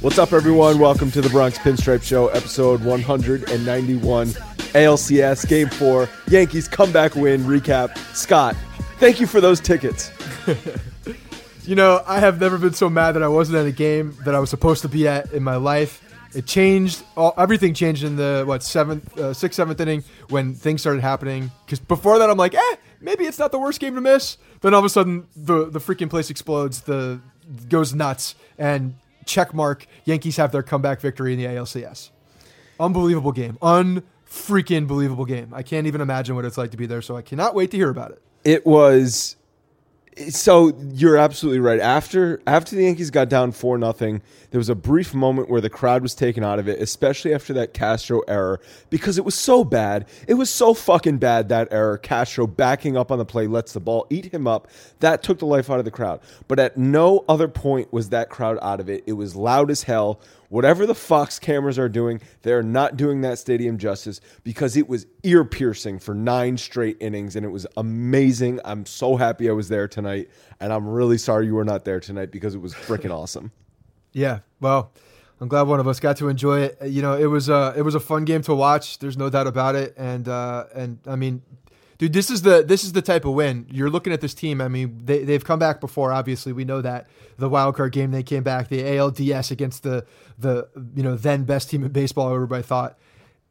What's up, everyone? Welcome to the Bronx Pinstripe Show, episode 191, ALCS Game 4, Yankees comeback win recap. Scott, thank you for those tickets. You know, I have never been so mad that I wasn't at a game that I was supposed to be at in my life. It changed. All, everything changed in the what seventh, uh, sixth, seventh inning when things started happening. Because before that, I'm like, eh, maybe it's not the worst game to miss. Then all of a sudden, the the freaking place explodes. The goes nuts and check mark. Yankees have their comeback victory in the ALCS. Unbelievable game. Unfreaking believable game. I can't even imagine what it's like to be there. So I cannot wait to hear about it. It was so you're absolutely right. After after the Yankees got down four nothing, there was a brief moment where the crowd was taken out of it, especially after that Castro error, because it was so bad. It was so fucking bad that error. Castro backing up on the play lets the ball eat him up. That took the life out of the crowd. But at no other point was that crowd out of it. It was loud as hell. Whatever the Fox cameras are doing, they're not doing that stadium justice because it was ear piercing for nine straight innings and it was amazing. I'm so happy I was there tonight, and I'm really sorry you were not there tonight because it was freaking awesome. Yeah, well, I'm glad one of us got to enjoy it. You know, it was a it was a fun game to watch. There's no doubt about it. And uh, and I mean, dude, this is the this is the type of win you're looking at. This team. I mean, they they've come back before. Obviously, we know that the wild card game they came back. The ALDS against the the you know then best team in baseball. Everybody thought.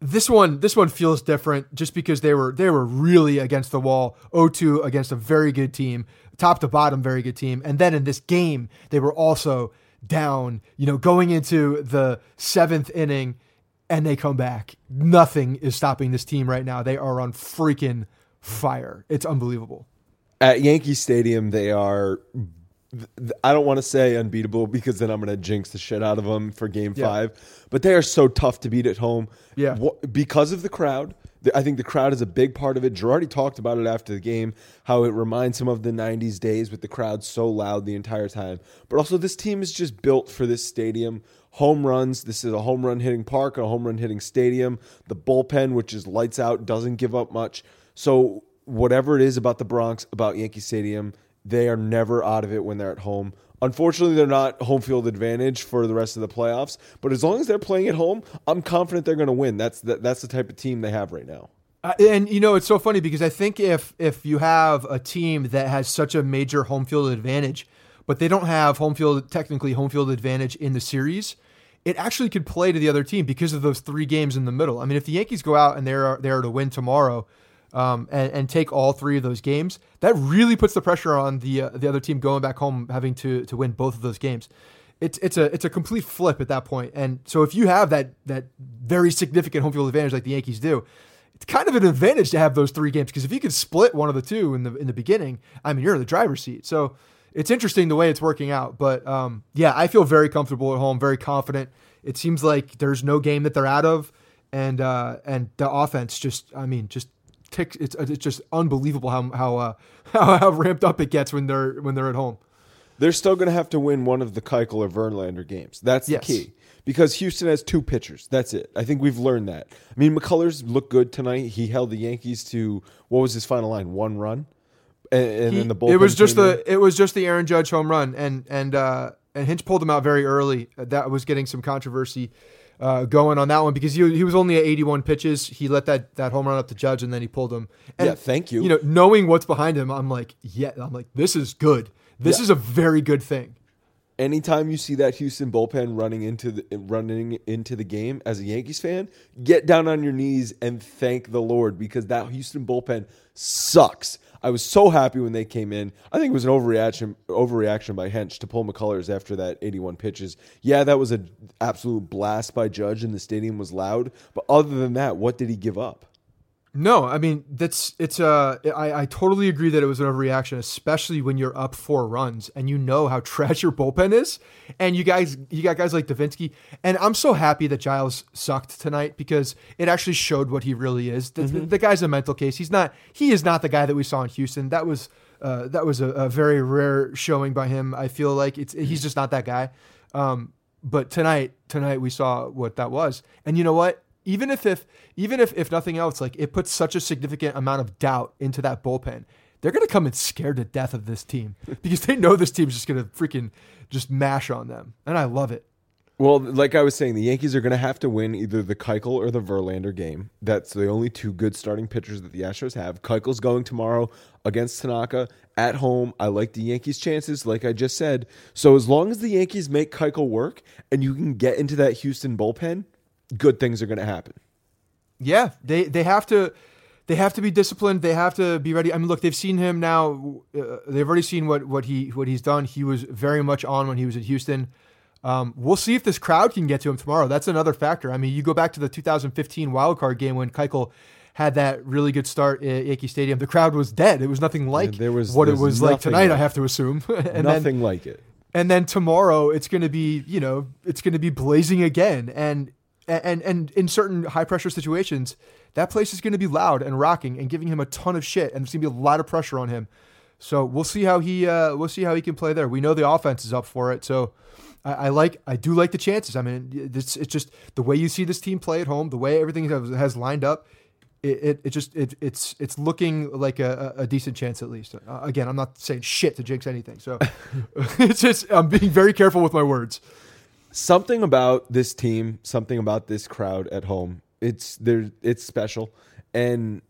This one, this one feels different just because they were they were really against the wall. 0-2 against a very good team, top to bottom, very good team. And then in this game, they were also down, you know, going into the seventh inning and they come back. Nothing is stopping this team right now. They are on freaking fire. It's unbelievable. At Yankee Stadium, they are. I don't want to say unbeatable because then I'm going to jinx the shit out of them for Game Yeah. Five. But they are so tough to beat at home. Yeah. Because of the crowd. I think the crowd is a big part of it. Girardi talked about it after the game, how it reminds him of the '90s days with the crowd so loud the entire time. But also, this team is just built for this stadium. Home runs. This is a home run hitting park, a home run hitting stadium. The bullpen, which is lights out, doesn't give up much. So whatever it is about the Bronx, about Yankee Stadium, they are never out of it when they're at home. Unfortunately, they're not home field advantage for the rest of the playoffs. But as long as they're playing at home, I'm confident they're going to win. That's the, that's the type of team they have right now. Uh, and you know it's so funny because I think if if you have a team that has such a major home field advantage, but they don't have home field technically home field advantage in the series, it actually could play to the other team because of those three games in the middle. I mean, if the Yankees go out and they're they're to win tomorrow, um, and, and take all three of those games, that really puts the pressure on the uh, the other team going back home having to to win both of those games. It's it's a it's a complete flip at that point. And so if you have that that very significant home field advantage like the Yankees do, it's kind of an advantage to have those three games because if you can split one of the two in the in the beginning, I mean you're in the driver's seat. So it's interesting the way it's working out. But um, yeah, I feel very comfortable at home, very confident. It seems like there's no game that they're out of, and uh, and the offense just I mean just It's it's just unbelievable how how uh, how, how ramped up it gets when they're when they're at home. They're still going to have to win one of the Keuchel or Verlander games. That's the Yes. key. Because Houston has two pitchers. That's it. I think we've learned that. I mean, McCullers looked good tonight. He held the Yankees to what was his final line? One run, and, and He- then the bullpen. it was just came in. the it was just the Aaron Judge home run, and and uh, and Hinch pulled him out very early. That was getting some controversy uh, going on that one because he he was only at 81 pitches. He let that that home run up to Judge, and then he pulled him. And, Yeah, thank you. You know, knowing what's behind him, I'm like, yeah, I'm like, this is good. This Yeah. is a very good thing. Anytime you see that Houston bullpen running into the running into the game as a Yankees fan, get down on your knees and thank the Lord because that Houston bullpen sucks. I was so happy when they came in. I think it was an overreaction overreaction by Hinch to pull McCullers after that 81 pitches. Yeah, that was an absolute blast by Judge and the stadium was loud, but other than that, what did he give up? No, I mean that's it's uh I, I totally agree that it was an overreaction, especially when you're up four runs and you know how trash your bullpen is, and you guys you got guys like Devenski, and I'm so happy that Giles sucked tonight because it actually showed what he really is. The, the guy's a mental case. He's not he is not the guy that we saw in Houston. That was uh, that was a, a very rare showing by him. I feel like it's he's just not that guy. Um, but tonight tonight we saw what that was, and you know what? Even if, if even if if nothing else, like it puts such a significant amount of doubt into that bullpen. They're gonna come in scared to death of this team because they know this team's just gonna freaking just mash on them, and I love it. Well, like I was saying, the Yankees are going to have to win either the Keuchel or the Verlander game. That's the only two good starting pitchers that the Astros have. Keuchel's going tomorrow against Tanaka at home. I like the Yankees' chances, like I just said. So as long as the Yankees make Keuchel work and you can get into that Houston bullpen, good things are going to happen. Yeah, they they have to they have to be disciplined. They have to be ready. I mean, look, they've seen him now. Uh, they've already seen what what he what he's done. He was very much on when he was at Houston. Um, we'll see if this crowd can get to him tomorrow. That's another factor. I mean, you go back to the 2015 wild card game when Keuchel had that really good start at Yankee Stadium. The crowd was dead. It was nothing like there was- what it was like tonight. I have to assume. and Nothing then, like it. and then tomorrow it's going to be you know it's going to be blazing again and and and in certain high pressure situations that place is going to be loud and rocking and giving him a ton of shit and there's going to be a lot of pressure on him so we'll see how he uh, we'll see how he can play there we know the offense is up for it so I, I like I do like the chances I mean it's, it's just the way you see this team play at home the way everything has, lined up it, it, it just it, it's it's looking like a, a a decent chance at least. Uh, again, I'm not saying shit to jinx anything, so it's just I'm being very careful with my words. Something about this team, something about this crowd at home. It's there. It's special, and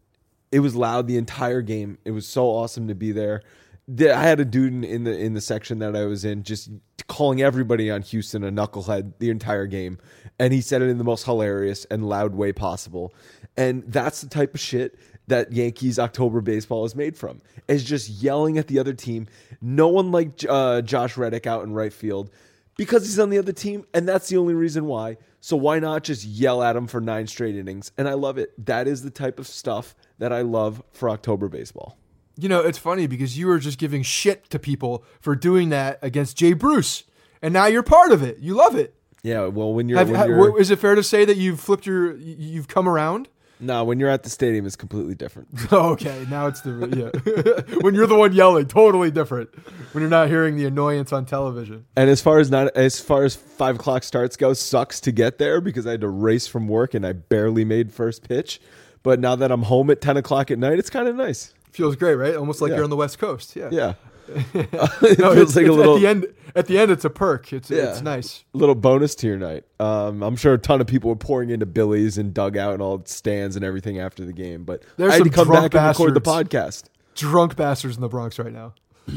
it was loud the entire game. It was so awesome to be there. I had a dude in- the in the section that I was in just calling everybody on Houston a knucklehead the entire game, and he said it in the most hilarious and loud way possible. And that's the type of shit that Yankees October baseball is made from. Is just yelling at the other team. No one like uh, Josh Reddick out in right field because he's on the other team, and that's the only reason why. So why not just yell at him for nine straight innings? And I love it. That is the type of stuff that I love for October baseball. You know, it's funny because you were just giving shit to people for doing that against Jay Bruce, and now you're part of it. You love it. Yeah, well, when you're, Have, when you're is it fair to say that you've flipped your you've come around? No, when you're at the stadium, it's completely different. Oh, okay, now it's the yeah. when you're the one yelling, totally different. When you're not hearing the annoyance on television. And as far as not as far as five o'clock starts go, sucks to get there because I had to race from work and I barely made first pitch. But now that I'm home at ten o'clock at night, it's kind of nice. Feels great, right? Almost like Yeah. you're on the West Coast. Yeah. Yeah. it No, feels it's, like a little at the end. At the end, it's a perk. It's Yeah. it's nice. little bonus to your night. Um, I'm sure a ton of people were pouring into Billy's and dugout and all stands and everything after the game, but There's I had to come back drunk and record the podcast. Drunk bastards in the Bronx right now.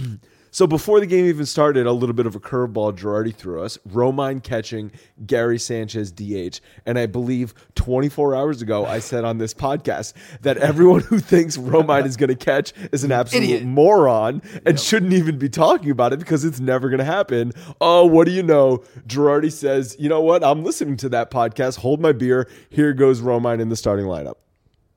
So before the game even started, a little bit of a curveball Girardi threw us. Romine catching Gary Sanchez DH. And I believe 24 hours ago, I said on this podcast that everyone who thinks Romine is going to catch is an absolute Idiot. moron and shouldn't even be talking about it because it's never going to happen. Oh, what do you know? Girardi says, you know what? I'm listening to that podcast. Hold my beer. Here goes Romine in the starting lineup.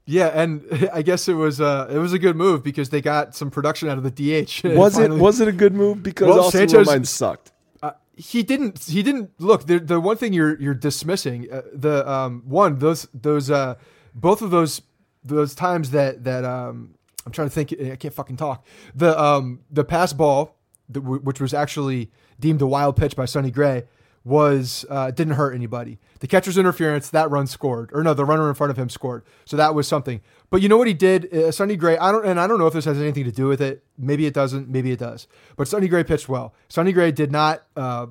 Yeah, and I guess it was uh, it was a good move because they got some production out of the DH. Was it was it a good move? Because Well, also Sanchez- Romine sucked. Uh, he didn't. He didn't look. The the one thing you're you're dismissing uh, the um one those those uh both of those those times that that um I'm trying to think. I can't fucking talk. The um the pass ball, which was actually deemed a wild pitch by Sonny Gray, was uh, didn't hurt anybody. The catcher's interference, that run scored, or no, the runner in front of him scored. So that was something. But you know what he did? Uh, Sonny Gray. I don't, and I don't know if this has anything to do with it. Maybe it doesn't. Maybe it does. But Sonny Gray pitched well. Sonny Gray did not. Uh,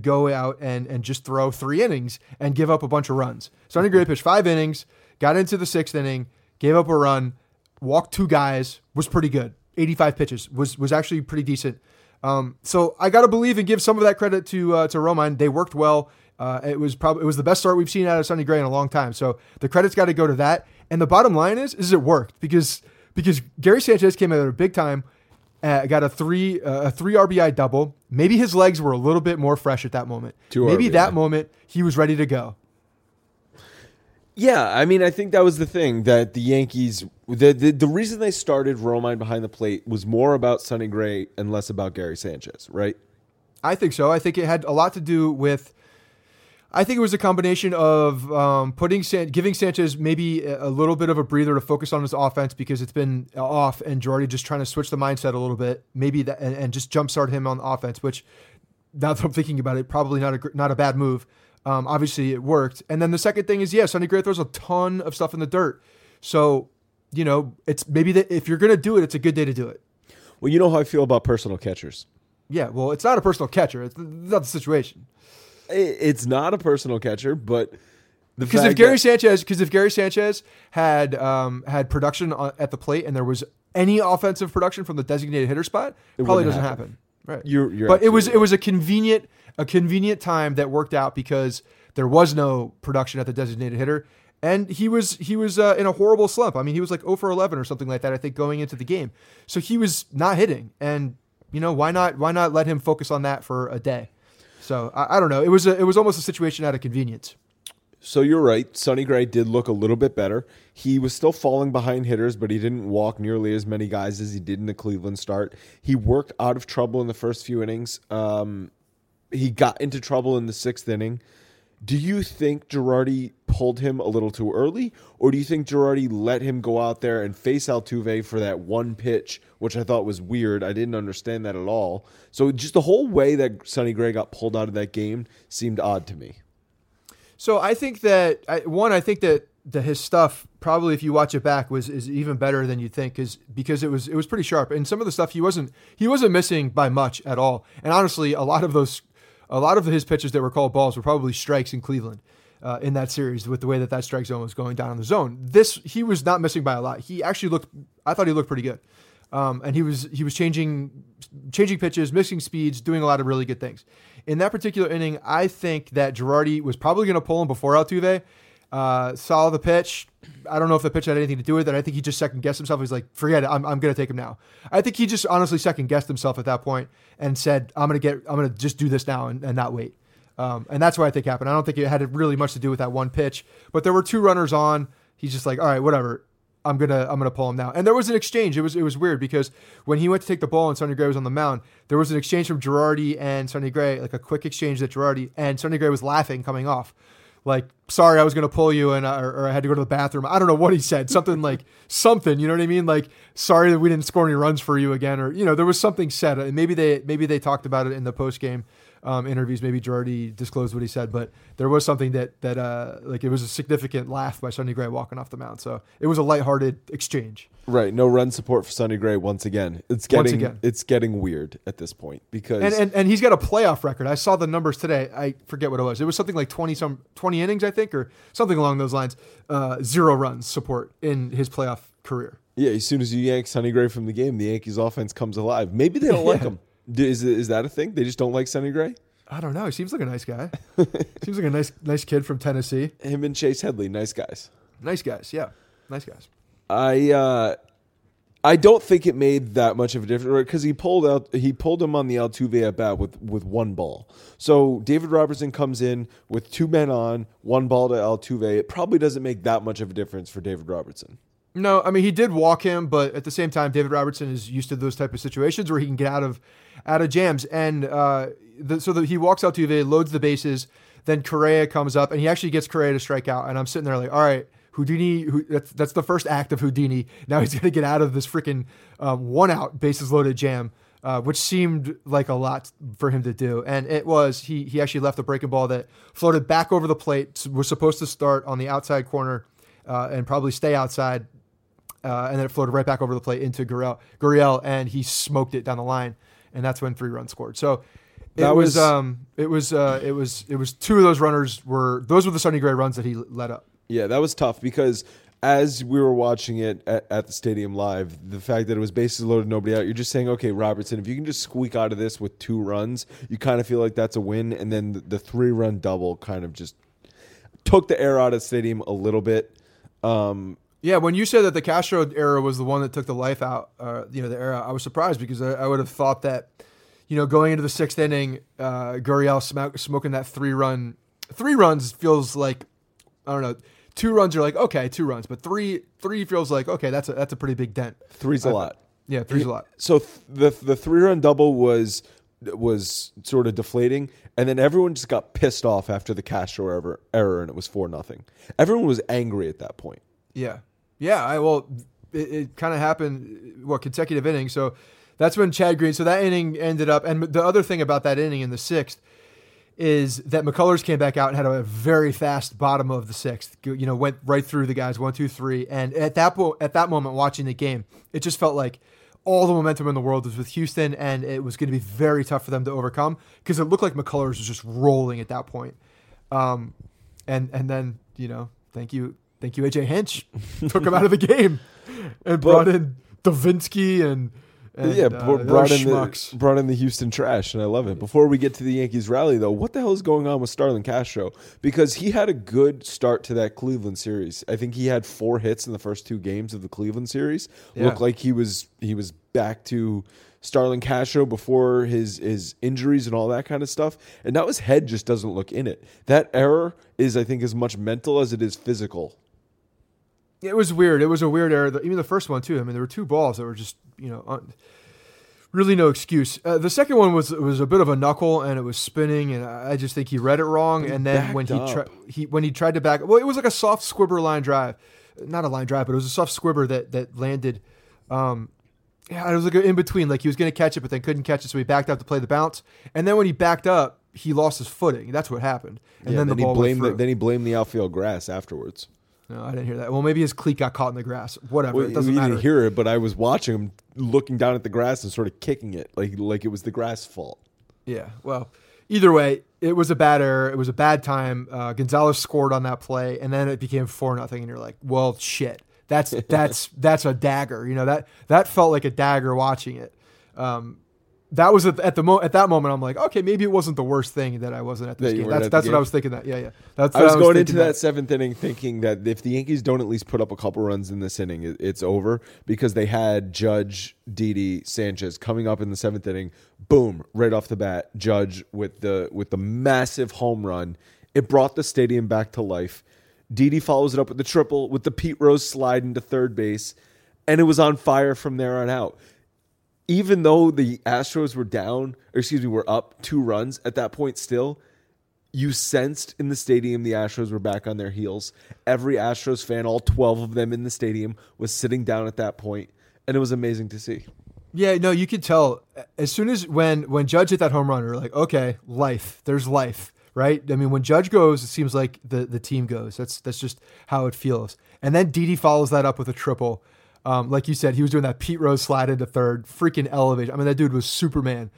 Go out and, and just throw three innings and give up a bunch of runs. Sonny Gray pitched five innings, got into the sixth inning, gave up a run, walked two guys, was pretty good. 85 pitches was was actually pretty decent. Um, so I got to believe and give some of that credit to uh, to Romine. They worked well. Uh, it was probably it was the best start we've seen out of Sonny Gray in a long time. So the credit's got to go to that. And the bottom line is, is it worked because because Gary Sanchez came out a big time, uh, got a three uh, a three RBI double. Maybe his legs were a little bit more fresh at that moment. Two Maybe RBI. that moment he was ready to go. Yeah, I mean, I think that was the thing that the Yankees, the the, the reason they started Romine behind the plate was more about Sonny Gray and less about Gary Sanchez, right? I think so. I think it had a lot to do with. I think it was a combination of um, putting San- giving Sanchez maybe a little bit of a breather to focus on his offense because it's been off, and Girardi just trying to switch the mindset a little bit, maybe that, and, and just jumpstart him on offense. Which, now that I'm thinking about it, probably not a not a bad move. Um, obviously, it worked. And then the second thing is, yeah, Sonny Gray throws a ton of stuff in the dirt, so you know it's maybe that if you're gonna do it, it's a good day to do it. Well, you know how I feel about personal catchers. Yeah, well, it's not a personal catcher. It's not the situation. It's not a personal catcher, but Because if Gary that- Sanchez, because if Gary Sanchez had um, had production at the plate and there was any offensive production from the designated hitter spot, it probably doesn't happen. happen. Right. You're- you're but it was it was a convenient a convenient time that worked out because there was no production at the designated hitter, and he was he was uh, in a horrible slump. I mean, he was like 0 for 11 or something like that. I think going into the game, so he was not hitting, and you know why not why not let him focus on that for a day. So I, I don't know. It was a, it was almost a situation out of convenience. So you're right. Sonny Gray did look a little bit better. He was still falling behind hitters, but he didn't walk nearly as many guys as he did in the Cleveland start. He worked out of trouble in the first few innings. Um, he got into trouble in the sixth inning. Do you think Girardi pulled him a little too early, or do you think Girardi let him go out there and face Altuve for that one pitch, which I thought was weird? I didn't understand that at all. So just the whole way that Sonny Gray got pulled out of that game seemed odd to me. So I think that I, one, I think that the, his stuff probably, if you watch it back, was is even better than you think, is because it was it was pretty sharp, and some of the stuff he wasn't he wasn't missing by much at all. And honestly, a lot of those, a lot of his pitches that were called balls were probably strikes in Cleveland. Uh, in that series, with the way that that strike zone was going down in the zone, this he was not missing by a lot. He actually looked, I thought he looked pretty good, um, and he was he was changing changing pitches, mixing speeds, doing a lot of really good things. In that particular inning, I think that Girardi was probably going to pull him before Altuve. Uh, saw the pitch. I don't know if the pitch had anything to do with it. I think he just second guessed himself. He's like, forget it. I'm, I'm going to take him now. I think he just honestly second guessed himself at that point and said, I'm going to get, I'm going to just do this now and, and not wait. Um, and that's what I think happened. I don't think it had really much to do with that one pitch, but there were two runners on. He's just like, all right, whatever. I'm gonna I'm gonna pull him now. And there was an exchange. It was it was weird because when he went to take the ball and Sonny Gray was on the mound, there was an exchange from Girardi and Sonny Gray, like a quick exchange that Girardi and Sonny Gray was laughing coming off, like sorry I was gonna pull you and uh, or, or I had to go to the bathroom. I don't know what he said. Something like something. You know what I mean? Like sorry that we didn't score any runs for you again, or you know there was something said. And maybe they maybe they talked about it in the post game. Um, interviews. Maybe Girardi disclosed what he said, but there was something that that uh, like it was a significant laugh by Sonny Gray walking off the mound. So it was a lighthearted exchange. Right, no run support for Sonny Gray once again. It's getting Once again. it's getting weird at this point because And, and and he's got a playoff record. I saw the numbers today. I forget what it was. It was something like twenty some twenty innings, I think, or something along those lines. Uh, zero runs support in his playoff career. yeah, as soon as you yank Sonny Gray from the game, the Yankees offense comes alive. Maybe they don't like him. Is is that a thing? They just don't like Sonny Gray? I don't know. He seems like a nice guy. seems like a nice nice kid from Tennessee. Him and Chase Headley, nice guys. Nice guys. Yeah, nice guys. I uh I don't think it made that much of a difference because he pulled out he pulled him on the Altuve at bat with with one ball. So David Robertson comes in with two men on, one ball to Altuve. It probably doesn't make that much of a difference for David Robertson. No, I mean he did walk him, but at the same time, David Robertson is used to those type of situations where he can get out of out of jams, and uh, the, so the, he walks Altuve loads the bases. Then Correa comes up, and he actually gets Correa to strike out. And I'm sitting there like, all right, Houdini. Who, that's that's the first act of Houdini. Now he's gonna get out of this freaking um, one out bases loaded jam. Uh, which seemed like a lot for him to do, and it was. He he actually left a breaking ball that floated back over the plate. Was supposed to start on the outside corner, uh, and probably stay outside uh, and then it floated right back over the plate into Gurriel, Gurriel, and he smoked it down the line, and that's when three runs scored. So it That was, was- um, it was uh, it was it was two of those runners were those were the Sonny Gray runs that he let up. Yeah, that was tough because as we were watching it at, at the stadium live, the fact that it was bases loaded, nobody out, you're just saying, okay, Robertson, if you can just squeak out of this with two runs, you kind of feel like that's a win. And then the, the three run double kind of just took the air out of the stadium a little bit. Um, Yeah, when you said that the Castro era was the one that took the life out, uh, you know, the era, I was surprised because I, I would have thought that, you know, going into the sixth inning, uh, Gurriel sm- smoking that three run, three runs feels like, I don't know, two runs are like okay, two runs, but three three feels like okay, that's a that's a pretty big dent. three's a I- lot. Yeah, three's a lot. So th- the the three run double was was sort of deflating, and then everyone just got pissed off after the Castro error, error and it was four nothing. Everyone was angry at that point. Yeah, yeah. I well, it, it kind of happened. What consecutive innings? So that's when Chad Green. So that inning ended up, and the other thing about that inning in the sixth is that McCullers came back out and had a very fast bottom of the sixth. You know, went right through the guys one, two, three, and at that po- at that moment, watching the game, it just felt like all the momentum in the world was with Houston, and it was going to be very tough for them to overcome because it looked like McCullers was just rolling at that point. Um, and and then you know, thank you, thank you, AJ Hinch took him out of the game and brought in Devenski and, and yeah, uh, brought in the brought in the Houston trash, and I love it. Before we get to the Yankees rally, though, what the hell is going on with Starlin Castro? Because he had a good start to that Cleveland series. I think he had four hits in the first two games of the Cleveland series. Yeah. Looked like he was he was back to Starlin Castro before his his injuries and all that kind of stuff. And now his head just doesn't look in it. That error is, I think, as much mental as it is physical. It was weird. It was a weird error. Even the first one too. I mean, there were two balls that were just you know, un- really no excuse. Uh, the second one was was a bit of a knuckle and it was spinning, and I just think he read it wrong. And then when he tri- he when he tried to back, well, it was like a soft squibber line drive, not a line drive, but it was a soft squibber that that landed. Um, yeah, it was like in between. Like he was going to catch it, but then couldn't catch it, so he backed up to play the bounce. And then when he backed up, he lost his footing. That's what happened. And Yeah, then, the he ball blamed the, then he blamed the outfield grass afterwards. No, I didn't hear that. Well, maybe his cleat got caught in the grass. Whatever. Well, it doesn't matter. didn't hear it, but I was watching him looking down at the grass and sort of kicking it like like it was the grass fault. Yeah. Well, either way, it was a bad error. It was a bad time. Uh, Gonzalez scored on that play, and then it became four nothing. And you're like, well, shit. That's that's that's a dagger. You know that that felt like a dagger watching it. Um, that was at, at the mo- at that moment. I'm like, okay, maybe it wasn't the worst thing that I wasn't at this That game. That's that's what I was thinking. That yeah yeah. That's I was what going into that seventh inning thinking that if the Yankees don't at least put up a couple runs in this inning, it's over because they had Judge, Didi, Sanchez coming up in the seventh inning. Boom! Right off the bat, Judge with the with the massive home run. It brought the stadium back to life. Didi follows it up with the triple with the Pete Rose slide into third base, and it was on fire from there on out. Even though the Astros were down, or excuse me, were up two runs at that point, still you sensed in the stadium the Astros were back on their heels. Every Astros fan, all 12 of them in the stadium, was sitting down at that point, and it was amazing to see. Yeah, no, you could tell as soon as when when Judge hit that home run, we are like, okay, life. There's life, right? I mean, when Judge goes, it seems like the the team goes. That's that's just how it feels. And then Didi follows that up with a triple. Um, like you said, he was doing that Pete Rose slide into third, freaking elevation. I mean, that dude was Superman.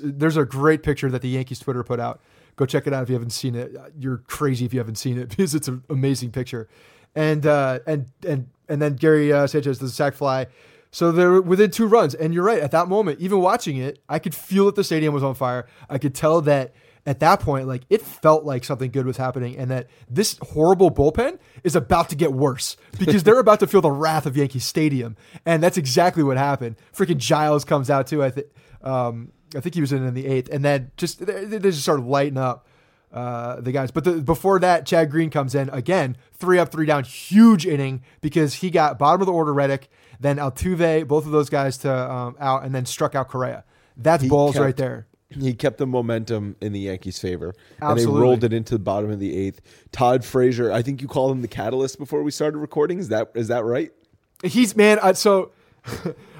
There's a great picture that the Yankees Twitter put out. Go check it out if you haven't seen it. You're crazy if you haven't seen it because it's an amazing picture. And uh, and and and then Gary uh, Sanchez does a sac fly. So they're within two runs. And you're right. At that moment, even watching it, I could feel that the stadium was on fire. I could tell that at that point, like it felt like something good was happening, and that this horrible bullpen is about to get worse because they're about to feel the wrath of Yankee Stadium, and that's exactly what happened. Freaking Giles comes out too. I think um, I think he was in in the eighth, and then just they, they just started lighting up uh, the guys. But the, before that, Chad Green comes in again, three up, three down, huge inning because he got bottom of the order Reddick, then Altuve, both of those guys to um, out, and then struck out Correa. That's He balls kept- right there. He kept the momentum in the Yankees' favor, and they rolled it into the bottom of the eighth. Todd Frazier, I think you called him the catalyst before we started recording. Is that is that right? He's man. I, so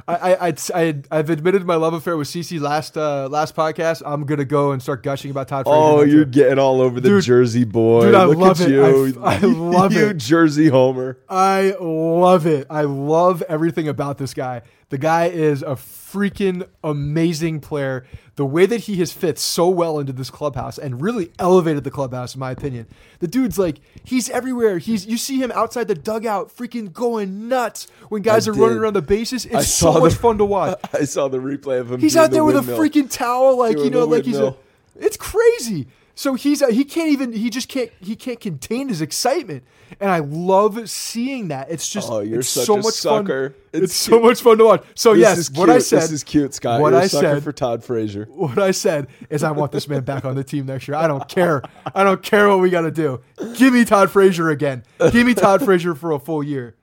I, I, I, I've admitted my love affair with CC last uh, last podcast. I'm gonna go and start gushing about Todd. Frazier Oh, you're getting all over the Dude- Jersey boy. dude, I Look love at it. you. I- I love you it. Jersey homer. I love it. I love everything about this guy. The guy is a freaking amazing player. The way that he has fit so well into this clubhouse and really elevated the clubhouse, in my opinion. The dude's like he's everywhere. He's you see him outside the dugout, freaking going nuts when guys I are running around the bases. It's so much the- fun to watch. I saw the replay of him. He's out there the with a freaking towel, like Doing you know, like he's a. It's crazy. So he's a, he can't even he just can't he can't contain his excitement, and I love seeing that. It's just Oh, you're it's such so a much sucker. fun. It's It's, so much fun to watch. So This yes, is what I said. This is cute, Scott. What I said for Todd Frazier. What I said is I want this man back on the team next year. I don't care. I don't care what we got to do. Give me Todd Frazier again. Give me Todd Frazier for a full year.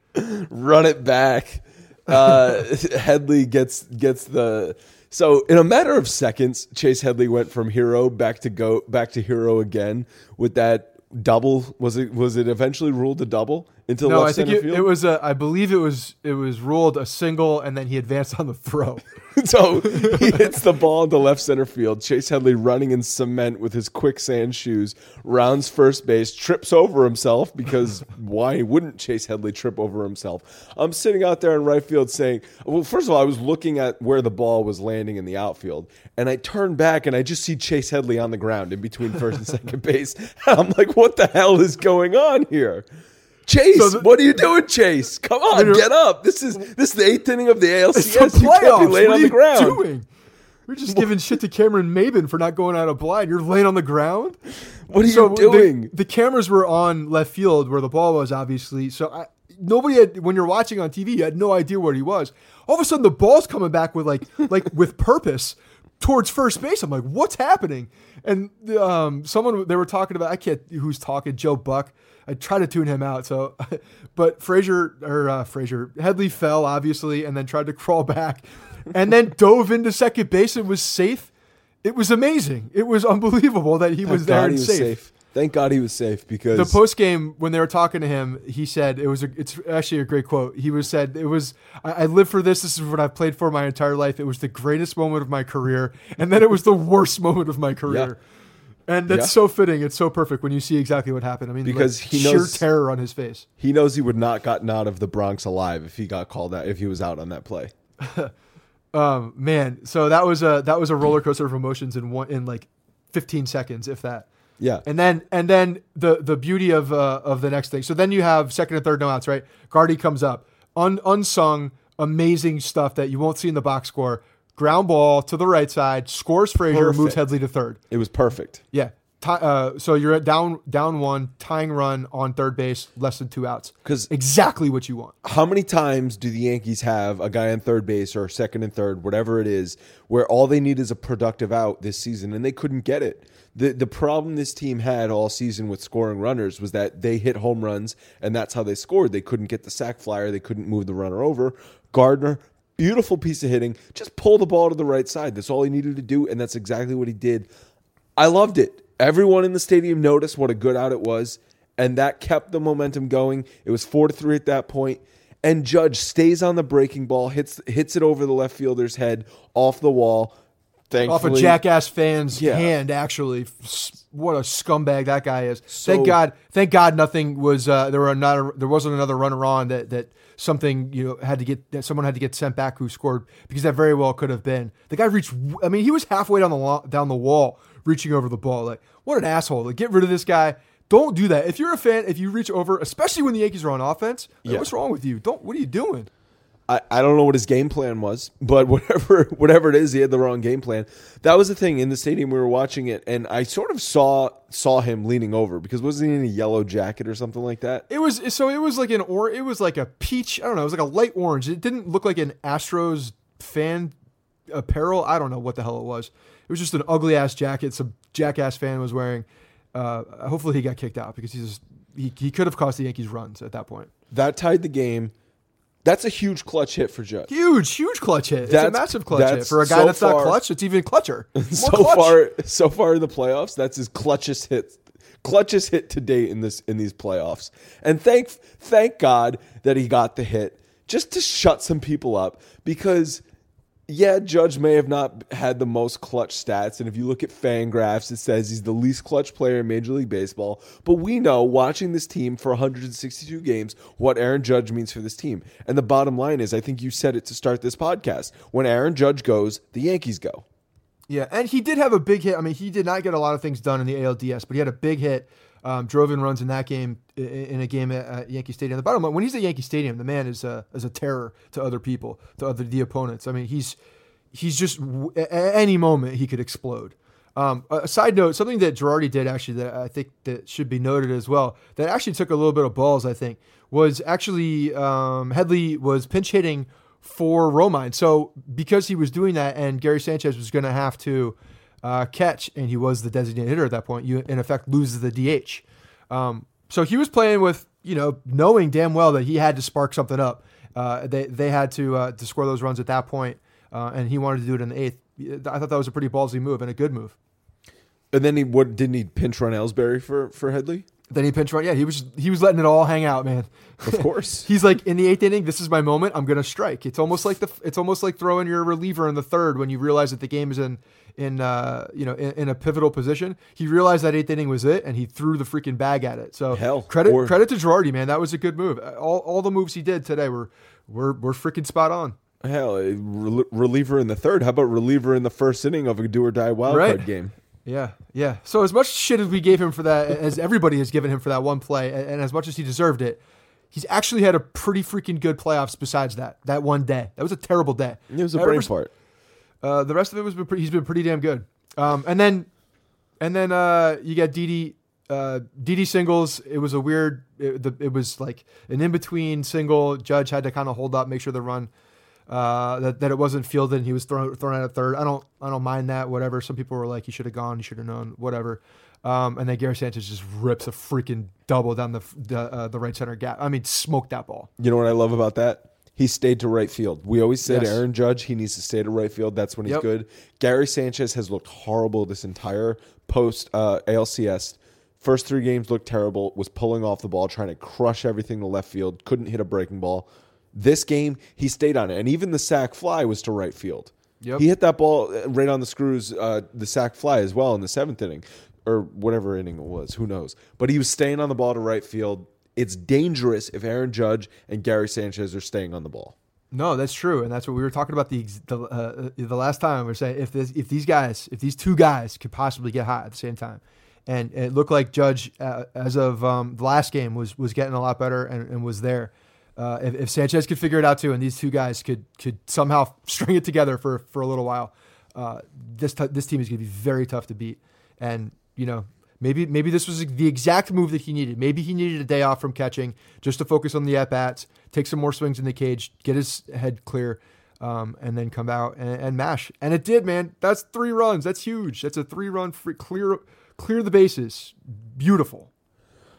run it back. Uh, Headley gets gets the so in a matter of seconds, Chase Headley went from hero back to go back to hero again with that double. Was it was it eventually ruled a double into No, left I think center it, it was a. I believe it was it was ruled a single, and then he advanced on the throw. so he hits the ball into left center field. Chase Headley running in cement with his quicksand shoes, rounds first base, trips over himself because why wouldn't Chase Headley trip over himself? I'm sitting out there in right field saying, well, first of all, I was looking at where the ball was landing in the outfield, and I turn back and I just see Chase Headley on the ground in between first and second base. I'm like, what the hell is going on here? Chase, So the- what are you doing, Chase? Come on, get up. This is this is the eighth inning of the ALCS. The You can't be laying what on are the you ground. doing? We're just giving shit to Cameron Maybin for not going out of blind. You're laying on the ground. What are So you the- doing? The, cameras were on left field where the ball was, obviously. So I, nobody had, when you're watching on TV, you had no idea where he was. All of a sudden, the ball's coming back with like, like with purpose towards first base. I'm like, what's happening? And um, someone they were talking about. I can't who's talking. Joe Buck. I try to tune him out. So, but Frazier or uh, Frazier Headley fell obviously, and then tried to crawl back, and then dove into second base and was safe. It was amazing. It was unbelievable that he was there God and he was safe. safe. Thank God he was safe because The post game when they were talking to him, he said it was a, it's actually a great quote. He was said it was I, I live for this. This is what I've played for my entire life. It was the greatest moment of my career, and then it was the worst moment of my career. And that's Yeah. so fitting. It's so perfect when you see exactly what happened. I mean, Because like, he sheer knows- terror on his face. he knows he would not gotten out of the Bronx alive if he got called out if he was out on that play. Um, man, so that was a that was a roller coaster of emotions in one in like 15 seconds, if that. Yeah. And then and then the the beauty of uh, of the next thing. So then you have second and third no outs, right? Guardy comes up, Un, unsung, amazing stuff that you won't see in the box score. Ground ball to the right side, scores Frazier, moves Headley to third. It was perfect. Yeah. Uh, so you're at down down one, tying run on third base, less than two outs. 'Cause- exactly what you want. How many times do the Yankees have a guy on third base or second and third, whatever it is, where all they need is a productive out this season and they couldn't get it? The the problem this team had all season with scoring runners was that they hit home runs and that's how they scored. They couldn't get the sack flyer, they couldn't move the runner over. Gardner, beautiful piece of hitting, just pull the ball to the right side. That's all he needed to do, and that's exactly what he did. I loved it. Everyone in the stadium noticed what a good out it was, and that kept the momentum going. It was four to three at that point, and Judge stays on the breaking ball, hits hits it over the left fielder's head off the wall. Off Thankfully, a jackass fan's Yeah. hand. Actually, what a scumbag that guy is. So- thank God, thank God, nothing was uh, there. Were not there wasn't another runner on that that something you know had to get that someone had to get sent back who scored because that very well could have been the guy reached. I mean, he was halfway down the lo- down the wall reaching over the ball. Like what an asshole! Like get rid of this guy. Don't do that. If you're a fan, if you reach over, especially when the Yankees are on offense, like, Yeah. what's wrong with you? Don't. What are you doing? I, I don't know what his game plan was, but whatever whatever it is, he had the wrong game plan. That was the thing in the stadium. We were watching it, and I sort of saw saw him leaning over because wasn't he in a yellow jacket or something like that? It was so it was like an or it was like a peach. I don't know. It was like a light orange. It didn't look like an Astros fan apparel. I don't know what the hell it was. It was just an ugly ass jacket some jackass fan was wearing. Uh, hopefully he got kicked out because he's he, he could have cost the Yankees runs at that point. That tied the game. That's a huge clutch hit for Judge. Huge, huge clutch hit. It's a massive clutch hit for a guy so that's far- not clutch. It's even clutcher. More so clutch. far so far in the playoffs that's his clutchest hit clutchest hit to date in this in these playoffs and thank thank god that he got the hit just to shut some people up because yeah judge may have not had the most clutch stats and if you look at fangraphs it says he's the least clutch player in major league baseball but we know watching this team for 162 games what aaron judge means for this team and the bottom line is i think you said it to start this podcast when aaron judge goes the yankees go Yeah, and he did have a big hit. I mean, he did not get a lot of things done in the ALDS, but he had a big hit. Um, drove in runs in that game in a game at, Yankee Stadium. The bottom line, when he's at Yankee Stadium, the man is a is a terror to other people, to other the opponents. I mean, he's he's just at any moment he could explode. Um, a a side note, something that Girardi did actually that I think that should be noted as well, that actually took a little bit of balls. I think was actually um, Headley was pinch hitting for Romine. So because he was doing that, and Gary Sanchez was going to have to uh, catch, and he was the designated hitter at that point, you in effect lose the DH. Um, so he was playing with you know knowing damn well that he had to spark something up. Uh, they they had to uh, to score those runs at that point, uh, and he wanted to do it in the eighth. I thought that was a pretty ballsy move and a good move. And then he what didn't he pinch run Ellsbury for for Headley? Then he pinch run. Yeah, he was he was letting it all hang out, man. Of course. He's like in the eighth inning. This is my moment. I'm gonna strike. It's almost like the it's almost like throwing your reliever in the third when you realize that the game is in in uh, you know in, in a pivotal position. He realized that eighth inning was it, and he threw the freaking bag at it. So Hell, credit or- credit to Girardi, man. That was a good move. All, all the moves he did today were were were freaking spot on. Hell, reliever in the third. How about reliever in the first inning of a do or die wild Right. card game? Yeah, yeah. So as much shit as we gave him for that, as everybody has given him for that one play, and and as much as he deserved it, he's actually had a pretty freaking good playoffs. Besides that, that one day, that was a terrible day. It was a brain fart. Uh, the rest of it was been pretty, he's been pretty damn good. Um, and then, and then uh, you got Didi, uh, Didi singles. It was a weird. It, the, it was like an in between single. Judge had to kind of hold up, make sure the run. Uh, that, that it wasn't fielded and he was thrown thrown out at third. I don't I don't mind that. Whatever. Some people were like he should have gone. He should have known. Whatever. Um, and then Gary Sanchez just rips a freaking double down the the, uh, the right center gap. I mean, smoked that ball. You know what I love about that? He stayed to right field. We always said Yes. Aaron Judge, he needs to stay to right field. That's when he's Yep. good. Gary Sanchez has looked horrible this entire post uh, ALCS. First three games looked terrible. Was pulling off the ball, trying to crush everything to left field. Couldn't hit a breaking ball. This game, he stayed on it, and even the sac fly was to right field. Yep. He hit that ball uh, right on the screws, uh, the sac fly as well in the seventh inning, or whatever inning it was. Who knows? But he was staying on the ball to right field. It's dangerous if Aaron Judge and Gary Sanchez are staying on the ball. No, that's true, and that's what we were talking about the the, uh, the last time. We are saying if this, if these guys, if these two guys could possibly get hot at the same time, and it looked like Judge uh, as of um, the last game was was getting a lot better and, and was there. Uh, if, if Sanchez could figure it out too, and these two guys could could somehow string it together for for a little while, uh, this t- this team is going to be very tough to beat. And you know, maybe maybe this was the exact move that he needed. Maybe he needed a day off from catching just to focus on the at bats, take some more swings in the cage, get his head clear, um, and then come out and, and mash. And it did, man. That's three runs. That's huge. That's a three run free, clear clear the bases. Beautiful.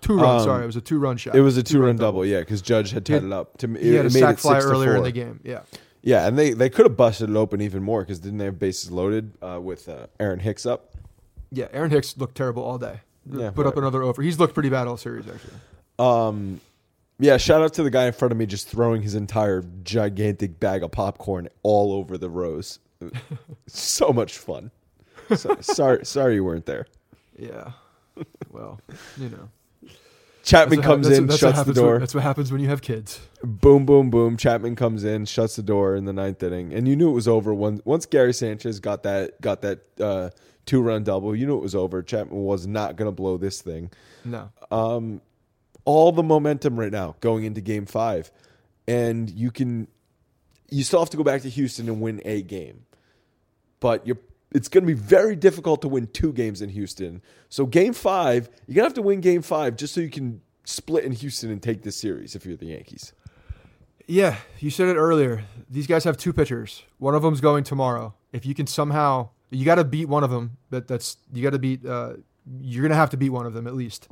Two runs. Um, sorry, it was a two run shot. It was a two-run double, yeah, because Judge had tied it up. To, He it, had a sac fly earlier in the game. Yeah. Yeah, and they, they could have busted it open even more because didn't they have bases loaded uh, with uh, Aaron Hicks up? Yeah, Aaron Hicks looked terrible all day. Yeah, Put up another over. He's looked pretty bad all series actually. Um, Yeah, shout out to the guy in front of me just throwing his entire gigantic bag of popcorn all over the rows. so much fun. So, sorry, sorry you weren't there. Yeah. Well, you know. Chapman comes hap- in, that's shuts the when- door. that's what happens when you have kids. boom, boom, boom. Chapman comes in, shuts the door in the ninth inning, and you knew it was over when once Gary Sanchez got that got that uh, two run double. You knew it was over. Chapman was not going to blow this thing. No. Um, All the momentum right now going into Game Five, and you can you still have to go back to Houston and win a game, but you're. It's going to be very difficult to win two games in Houston. So game five, you're going to have to win game five just so you can split in Houston and take this series if you're the Yankees. Yeah, you said it earlier. These guys have two pitchers. One of them's going tomorrow. If you can somehow, you got to beat one of them. That that's you got to beat. Uh, you're gonna have to beat one of them at least.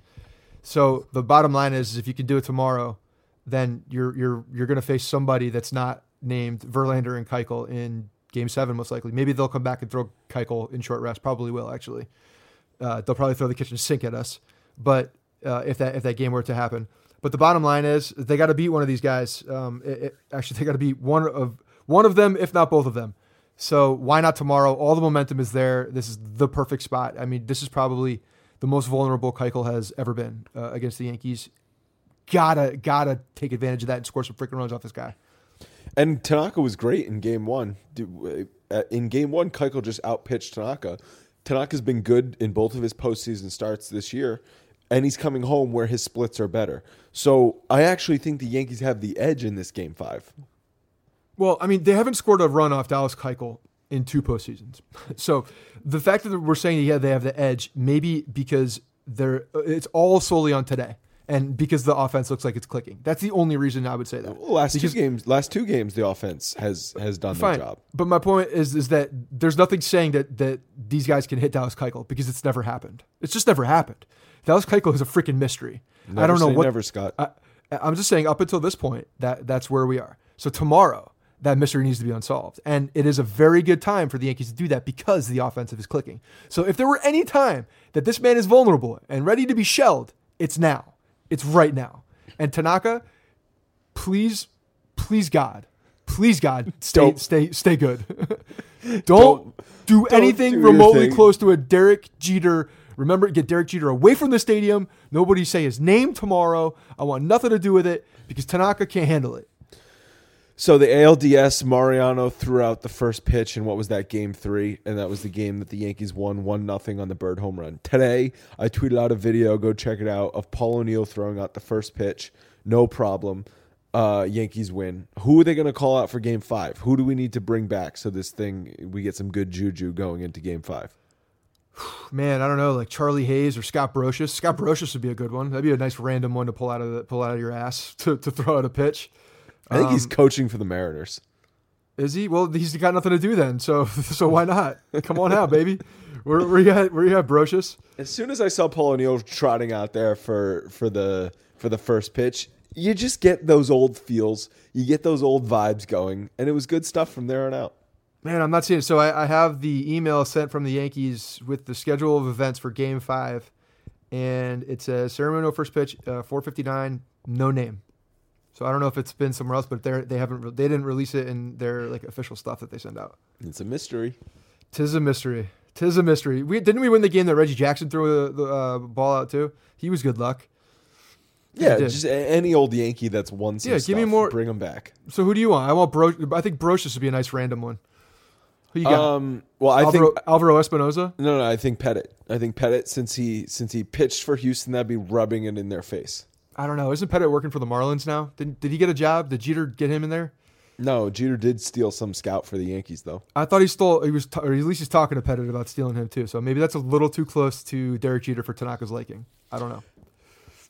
So the bottom line is, if you can do it tomorrow, then you're you're you're gonna face somebody that's not named Verlander and Keuchel in Game Seven, most likely. Maybe they'll come back and throw Keuchel in short rest. Probably will actually. Uh, they'll probably throw the kitchen sink at us. But uh, if that if that game were to happen, but the bottom line is they got to beat one of these guys. Um, it, it- actually, they got to beat one of one of them, if not both of them. So why not tomorrow? All the momentum is there. This is the perfect spot. I mean, this is probably the most vulnerable Keuchel has ever been uh, against the Yankees. Gotta gotta take advantage of that and score some freaking runs off this guy. And Tanaka was great in game one. Uh, In game one, Keuchel just outpitched Tanaka. Tanaka's been good in both of his postseason starts this year, and he's coming home where his splits are better. So I actually think the Yankees have the edge in this game five. Well, I mean, they haven't scored a run off Dallas Keuchel in two postseasons. So the fact that we're saying yeah they have the edge, maybe because they're it's all solely on today, and because the offense looks like it's clicking. That's the only reason I would say that. Well, last Because- two games, last two games, the offense has has done Fine. their job. But my point is is that there's nothing saying that that these guys can hit Dallas Keuchel because it's never happened. It's just never happened. Dallas Keuchel is a freaking mystery. I don't know what never, Scott. I, I'm just saying up until this point that that's where we are. So tomorrow that mystery needs to be unsolved, and it is a very good time for the Yankees to do that because the offensive is clicking. So if there were any time that this man is vulnerable and ready to be shelled, it's now. It's right now. And Tanaka, please, please God, please God, stay Don't- stay stay good. don't, do anything do remotely close to a Derek Jeter. Remember, get Derek Jeter away from the stadium. Nobody say his name tomorrow. I want nothing to do with it because Tanaka can't handle it. So the ALDS Mariano threw out the first pitch and what was that game three, and that was the game that the Yankees won one nothing on the Bird home run. Today I tweeted out a video, go check it out, of Paul O'Neill throwing out the first pitch, no problem. Uh, Yankees win. Who are they going to call out for Game Five? Who do we need to bring back so this thing we get some good juju going into Game Five? Man, I don't know, like Charlie Hayes or Scott Brosius. Scott Brosius would be a good one. That'd be a nice random one to pull out of the, pull out of your ass to, to throw out a pitch. I think he's Um, coaching for the Mariners. Is he? Well, he's got nothing to do then. So so why not? Come on out, baby. Where, where you at? Where you at, Brosius? As soon as I saw Paul O'Neill trotting out there for for the for the first pitch, you just get those old feels, you get those old vibes going, and it was good stuff from there on out. Man, I'm not seeing it. So I, I have the email sent from the Yankees with the schedule of events for Game Five, and it says ceremonial first pitch, uh, 4:59, no name. So I don't know if it's been somewhere else, but they they haven't re- they didn't release it in their like official stuff that they send out. It's a mystery. Tis a mystery. Tis a mystery. We didn't we win the game that Reggie Jackson threw the, the uh, ball out to. He was good luck. Yeah, just any old Yankee that's won some Yeah, give me more- Bring them back. So who do you want? I want Bro. I think Brosius would be a nice random one. Who you got? Um, well, I Alvaro, think Alvaro Espinoza. no, no. I think Pettitte. I think Pettitte since he since he pitched for Houston, that'd be rubbing it in their face. I don't know. Isn't Pettitte working for the Marlins now? Did, did he get a job? Did Jeter get him in there? No, Jeter did steal some scout for the Yankees though. I thought he stole. He was, t- or at least he's talking to Pettitte about stealing him too. So maybe that's a little too close to Derek Jeter for Tanaka's liking. I don't know.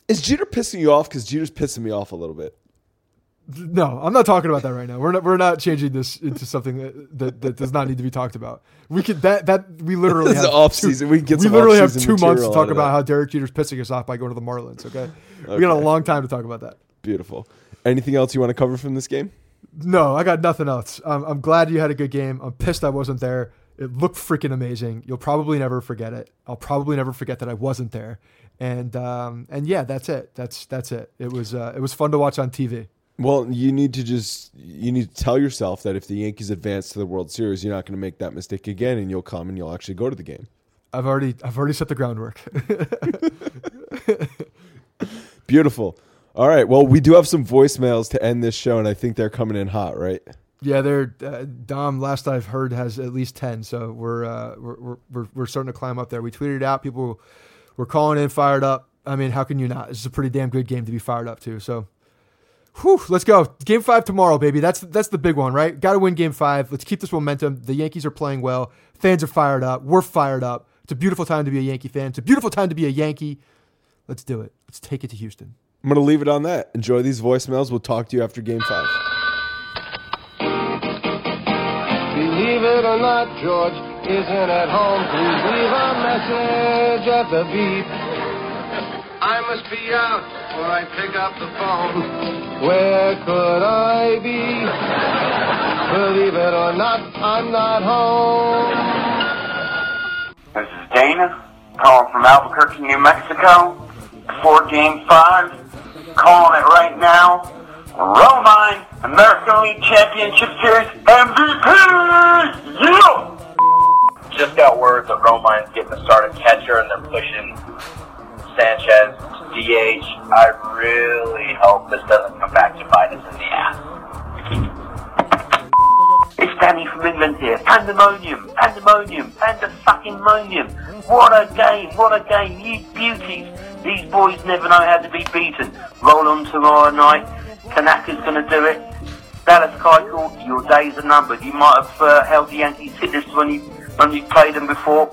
Is Jeter pissing you off? Because Jeter's pissing me off a little bit. No, I'm not talking about that right now. We're not. We're not changing this into something that, that, that does not need to be talked about. We could that that we literally have off two- season. We get we literally have two months to talk about how Derek Jeter's pissing us off by going to the Marlins. Okay, we got a long time to talk about that. Beautiful. Anything else you want to cover from this game? No, I got nothing else. Um, I'm glad you had a good game. I'm pissed I wasn't there. It looked freaking amazing. You'll probably never forget it. I'll probably never forget that I wasn't there. and um, and yeah, that's it. That's that's it. It was uh, it was fun to watch on TV. Well, you need to just you need to tell yourself that if the Yankees advance to the World Series, you're not going to make that mistake again, and you'll come and you'll actually go to the game. I've already I've already set the groundwork. Beautiful. All right. Well, we do have some voicemails to end this show, and I think they're coming in hot, right? yeah, they're uh, Dom. Last I've heard has at least ten, so we're, uh, we're we're we're starting to climb up there. We tweeted it out. People were calling in, fired up. I mean, how can you not? This is a pretty damn good game to be fired up to. So, whew, let's go. Game five tomorrow, baby. That's that's the big one, right? Got to win game five. Let's keep this momentum. The Yankees are playing well. Fans are fired up. We're fired up. It's a beautiful time to be a Yankee fan. It's a beautiful time to be a Yankee. Let's do it. Let's take it to Houston. I'm going to leave it on that. Enjoy these voicemails. We'll talk to you after game five. Believe it or not, George isn't at home. Please leave a message at the beep. I must be out before I pick up the phone. Where could I be? Believe it or not, I'm not home. This is Dana, calling from Albuquerque, New Mexico, before Game 5. Calling it right now. Romine, American League Championship Series MVP! Yeah! Just got word that Romine's getting the start at catcher and they're pushing Sanchez to DH. I really hope this doesn't come back to bite us in the ass. It's Danny from England here. Pandemonium, pandemonium, panda-fucking-monium. What a game, what a game, you beauties. These boys never know how to be beaten. Roll on tomorrow night. Tanaka's to do it. Dallas Keuchel, your days are numbered. You might have uh, held the Yankees hitters when you when you played them before.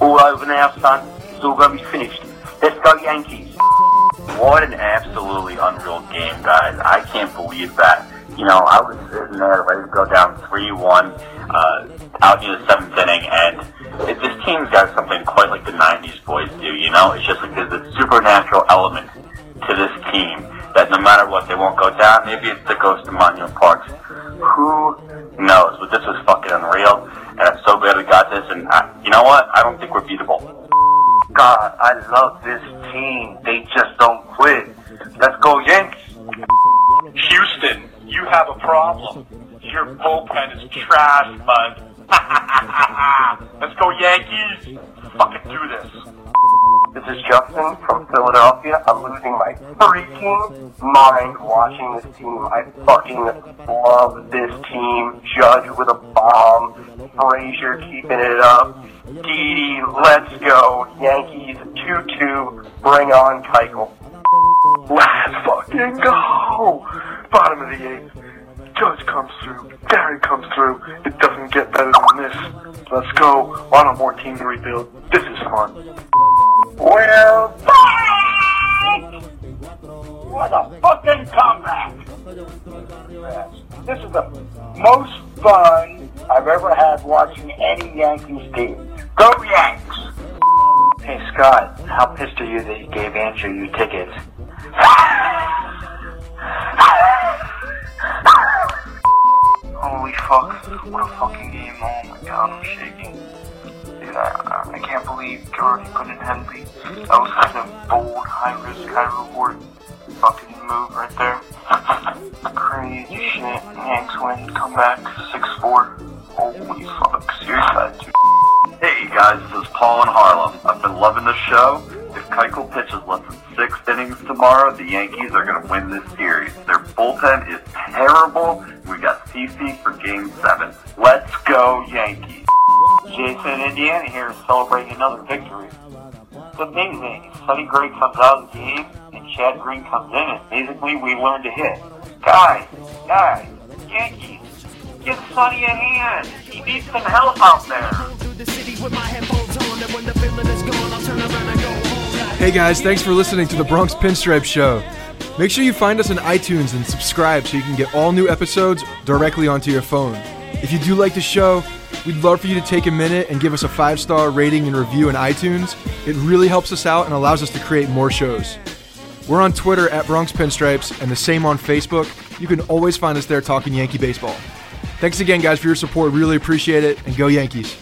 All over now, son. It's all to be finished. Let's go Yankees. What an absolutely unreal game, guys. I can't believe that. You know, I was sitting there ready to go down 3-1 uh, out in the seventh inning, and it, this team's got something quite like the 90s boys do, you know? It's just like there's a supernatural element to this team that no matter what, they won't go down. Maybe it's the ghost of Monument Parks. Who knows? But this was fucking unreal, and I'm so glad we got this, and I, you know what? I don't think we're beatable. God, I love this team. They just don't quit. Let's go Yankees. Houston, you have a problem. Your bullpen is trash, bud. Let's go Yankees. Fucking do this. This is Justin from Philadelphia. I'm losing my freaking mind watching this team. I fucking love this team. Judge with a bomb. Frazier keeping it up. Didi, let's go. Yankees 2-2. Bring on Keuchel. Let's fucking go. Bottom of the eighth. Judge comes through. Gary comes through. It doesn't get better than this. Let's go. On a more team to rebuild. This is fun. We're back! What a fucking comeback! This is the most fun I've ever had watching any Yankees team. Go Yanks! Hey Scott, how pissed are you that you gave Andrew your tickets? Holy fuck. What a fucking game. Oh my god, I'm shaking. Dude, um, I, can't believe Jordy put in Henry. That was kind of bold, high risk, high reward fucking move right there. Crazy shit. Yanks win, come back, 6-4. Holy fuck. Seriously, dude. Hey guys, this is Paul in Harlem. I've been loving the show. If Keuchel pitches less than six innings tomorrow, the Yankees are going to win this series. Their bullpen is terrible. We got CC for Game 7. Let's go Yankees. Jason, Indiana here celebrating another victory. It's amazing. Sonny Gray comes out of the game and Chad Green comes in and basically we learn to hit. Guys, guys, Yankees, give Sonny a hand. He needs some help out there. Hey guys, thanks for listening to the Bronx Pinstripe Show. Make sure you find us on iTunes and subscribe so you can get all new episodes directly onto your phone. If you do like the show, we'd love for you to take a minute and give us a five star rating and review in iTunes. It really helps us out and allows us to create more shows. We're on Twitter at Bronx Pinstripes and the same on Facebook. You can always find us there talking Yankee baseball. Thanks again, guys, for your support. Really appreciate it, and go Yankees.